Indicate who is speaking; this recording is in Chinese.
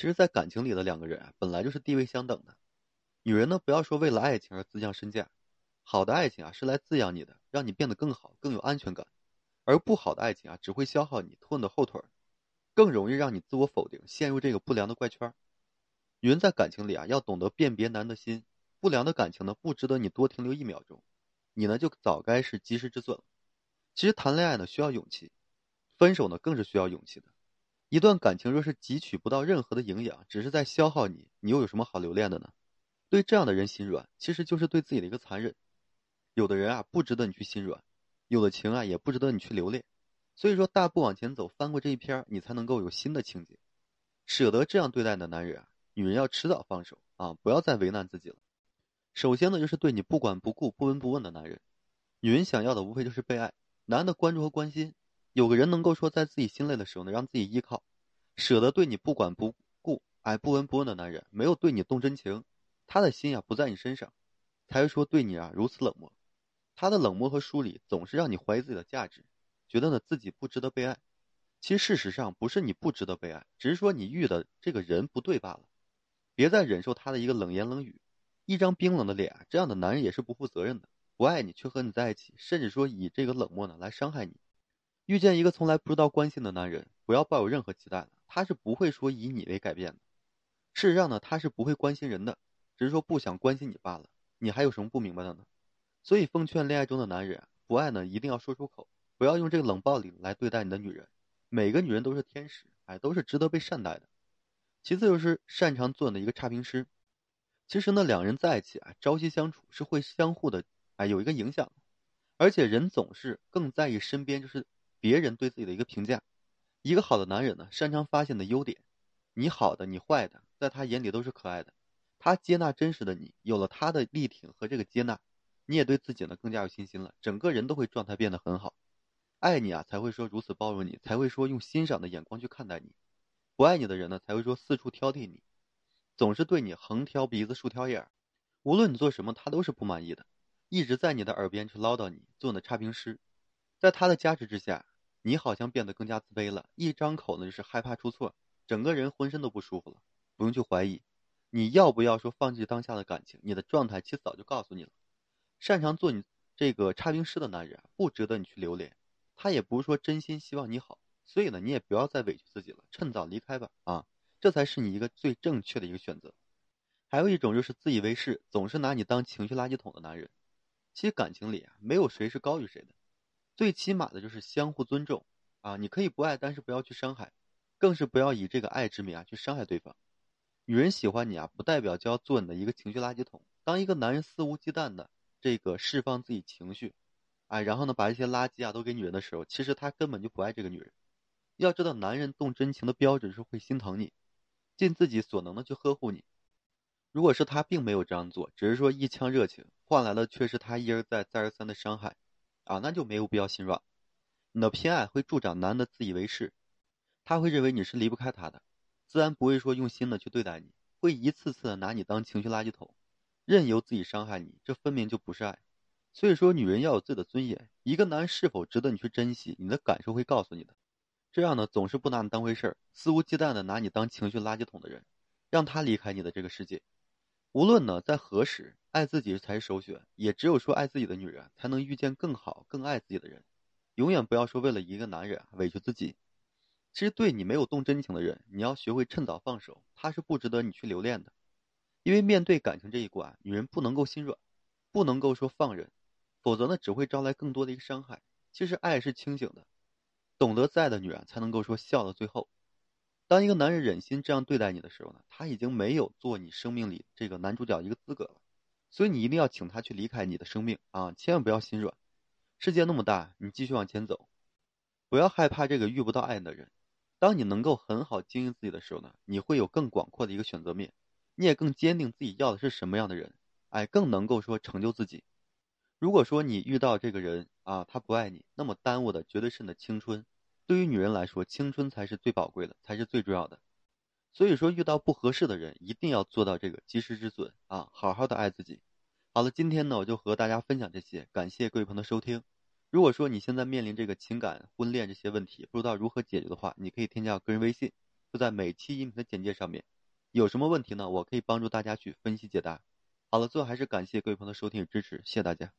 Speaker 1: 其实，在感情里的两个人啊，本来就是地位相等的。女人呢，不要说为了爱情而自降身价，好的爱情啊，是来滋养你的，让你变得更好、更有安全感；而不好的爱情啊，只会消耗你、拖你的后腿，更容易让你自我否定，陷入这个不良的怪圈。女人在感情里啊，要懂得辨别男的心，不良的感情呢，不值得你多停留一秒钟，你呢，就早该是及时止损了。其实谈恋爱呢，需要勇气，分手呢，更是需要勇气的。一段感情若是汲取不到任何的营养，只是在消耗你，你又有什么好留恋的呢？对这样的人心软，其实就是对自己的一个残忍。有的人啊，不值得你去心软；有的情啊，也不值得你去留恋。所以说，大步往前走，翻过这一篇，你才能够有新的情节。舍得这样对待的男人啊，女人要迟早放手啊，不要再为难自己了。首先呢，就是对你不管不顾、不闻不问的男人。女人想要的无非就是被爱，男的关注和关心。有个人能够说，在自己心累的时候呢，让自己依靠，舍得对你不管不顾，哎，不闻不问的男人，没有对你动真情，他的心呀不在你身上，才会说对你啊如此冷漠。他的冷漠和疏离，总是让你怀疑自己的价值，觉得呢自己不值得被爱。其实事实上不是你不值得被爱，只是说你遇的这个人不对罢了。别再忍受他的一个冷言冷语，一张冰冷的脸，这样的男人也是不负责任的，不爱你却和你在一起，甚至说以这个冷漠呢来伤害你。遇见一个从来不知道关心的男人，不要抱有任何期待的，他是不会说以你为改变的。事实上呢，他是不会关心人的，只是说不想关心你罢了。你还有什么不明白的呢？所以奉劝恋爱中的男人，不爱呢一定要说出口，不要用这个冷暴力来对待你的女人。每个女人都是天使，哎，都是值得被善待的。其次就是擅长做你的一个差评师。其实呢，两人在一起啊，朝夕相处是会相互的，哎，有一个影响。而且人总是更在意身边就是。别人对自己的一个评价，一个好的男人呢，擅长发现的优点，你好的，你坏的，在他眼里都是可爱的。他接纳真实的你，有了他的力挺和这个接纳，你也对自己呢更加有信心了，整个人都会状态变得很好。爱你啊，才会说如此包容你，才会说用欣赏的眼光去看待你。不爱你的人呢，才会说四处挑剔你，总是对你横挑鼻子竖挑眼儿。无论你做什么，他都是不满意的，一直在你的耳边去唠叨你，做你的差评师。在他的加持之下。你好像变得更加自卑了，一张口呢就是害怕出错，整个人浑身都不舒服了。不用去怀疑，你要不要说放弃当下的感情？你的状态其实早就告诉你了。擅长做你这个差评师的男人不值得你去留恋，他也不是说真心希望你好，所以呢，你也不要再委屈自己了，趁早离开吧。啊，这才是你一个最正确的一个选择。还有一种就是自以为是，总是拿你当情绪垃圾桶的男人。其实感情里啊，没有谁是高于谁的。最起码的就是相互尊重啊！你可以不爱，但是不要去伤害，更是不要以这个爱之名啊去伤害对方。女人喜欢你啊，不代表就要做你的一个情绪垃圾桶。当一个男人肆无忌惮的这个释放自己情绪，哎，然后呢把这些垃圾啊都给女人的时候，其实他根本就不爱这个女人。要知道，男人动真情的标准是会心疼你，尽自己所能的去呵护你。如果是他并没有这样做，只是说一腔热情换来的却是他一而再再而三的伤害。啊，那就没有必要心软。你的偏爱会助长男的自以为是，他会认为你是离不开他的，自然不会说用心的去对待你，会一次次的拿你当情绪垃圾桶，任由自己伤害你。这分明就不是爱。所以说，女人要有自己的尊严。一个男人是否值得你去珍惜，你的感受会告诉你的。这样呢，总是不拿你当回事儿，肆无忌惮的拿你当情绪垃圾桶的人，让他离开你的这个世界。无论呢在何时，爱自己才是首选。也只有说爱自己的女人，才能遇见更好、更爱自己的人。永远不要说为了一个男人委屈自己。其实对你没有动真情的人，你要学会趁早放手，他是不值得你去留恋的。因为面对感情这一关，女人不能够心软，不能够说放任，否则呢只会招来更多的一个伤害。其实爱是清醒的，懂得在的女人才能够说笑到最后。当一个男人忍心这样对待你的时候呢，他已经没有做你生命里这个男主角一个资格了，所以你一定要请他去离开你的生命啊！千万不要心软，世界那么大，你继续往前走，不要害怕这个遇不到爱的人。当你能够很好经营自己的时候呢，你会有更广阔的一个选择面，你也更坚定自己要的是什么样的人，哎，更能够说成就自己。如果说你遇到这个人啊，他不爱你，那么耽误的绝对是你的青春。对于女人来说，青春才是最宝贵的，才是最重要的。所以说，遇到不合适的人，一定要做到这个及时止损啊，好好的爱自己。好了，今天呢，我就和大家分享这些，感谢各位朋友的收听。如果说你现在面临这个情感婚恋这些问题，不知道如何解决的话，你可以添加我个人微信，就在每期音频的简介上面。有什么问题呢？我可以帮助大家去分析解答。好了，最后还是感谢各位朋友的收听与支持，谢谢大家。